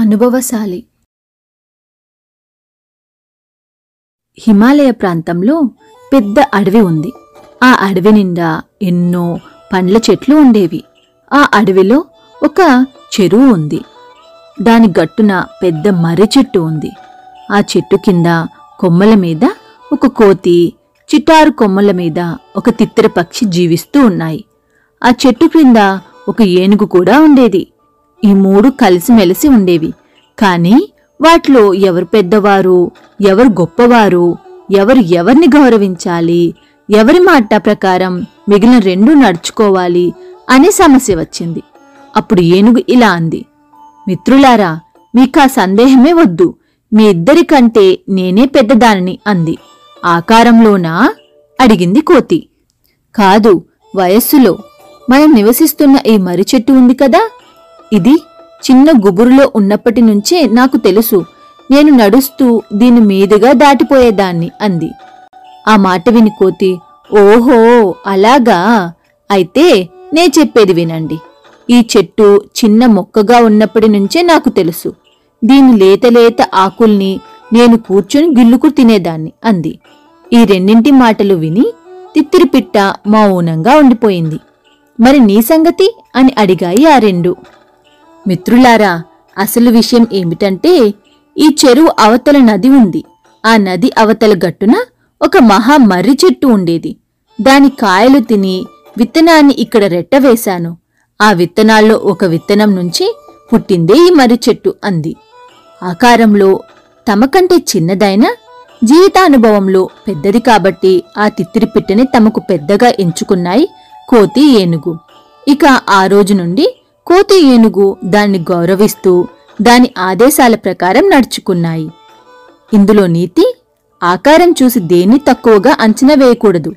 అనుభవశాలి. హిమాలయ ప్రాంతంలో పెద్ద అడవి ఉంది. ఆ అడవి నిండా ఎన్నో పండ్ల చెట్లు ఉండేవి. ఆ అడవిలో ఒక చెరువు ఉంది. దాని గట్టున పెద్ద మర్రి చెట్టు ఉంది. ఆ చెట్టు కింద కొమ్మల మీద ఒక కోతి చిటారు కొమ్మల మీద ఒక తిత్తెర పక్షి జీవిస్తూ ఉన్నాయి. ఆ చెట్టు క్రింద ఒక ఏనుగు కూడా ఉండేది. ఈ మూడు కలిసిమెలిసి ఉండేవి. కాని వాటిలో ఎవరు పెద్దవారు ఎవరు గొప్పవారు ఎవరు ఎవరిని గౌరవించాలి ఎవరి మాట ప్రకారం మిగిలిన రెండు నడుచుకోవాలి అనే సమస్య వచ్చింది. అప్పుడు ఏనుగు ఇలా అంది మిత్రులారా మీకా సందేహమే వద్దు. మీ ఇద్దరికంటే నేనే పెద్దదానిని అంది. ఆకారంలోనా? అడిగింది కోతి. కాదు వయస్సులో. మనం నివసిస్తున్న ఈ మర్రి చెట్టు ఉంది కదా ఇది చిన్న గుబురులో ఉన్నప్పటి నుంచే నాకు తెలుసు. నేను నడుస్తూ దీని మీదుగా దాటిపోయేదాన్ని అంది. ఆ మాట విని కోతి ఓహో అలాగా? అయితే నే చెప్పేది వినండి. ఈ చెట్టు చిన్న మొక్కగా ఉన్నప్పటి నుంచే నాకు తెలుసు. దీని లేత లేత ఆకుల్ని నేను కూర్చొని గిల్లుకు తినేదాన్ని అంది. ఈ రెండింటి మాటలు విని తిత్తిరిపిట్ట మౌనంగా ఉండిపోయింది. మరి నీ సంగతి? అని అడిగాయి ఆ రెండు. మిత్రులారా అసలు విషయం ఏమిటంటే ఈ చెరువు అవతల నది ఉంది. ఆ నది అవతల గట్టున ఒక మహా మర్రి చెట్టు ఉండేది. దాని కాయలు తిని విత్తనాన్ని ఇక్కడ రెట్టవేశాను ఆ విత్తనాల్లో ఒక విత్తనం నుంచి పుట్టిందే ఈ మర్రి చెట్టు అంది. ఆకారంలో తమకంటే చిన్నదైన జీవితానుభవంలో పెద్దది కాబట్టి ఆ తిత్తిరి పిట్టని తమకు పెద్దగా ఎంచుకున్నాయి కోతి ఏనుగు. ఇక ఆ రోజు నుండి కోతి ఏనుగు దాన్ని గౌరవిస్తూ దాని ఆదేశాల ప్రకారం నడుచుకున్నాయి. ఇందులో నీతి ఆకారం చూసి దేన్ని తక్కువగా అంచనా వేయకూడదు.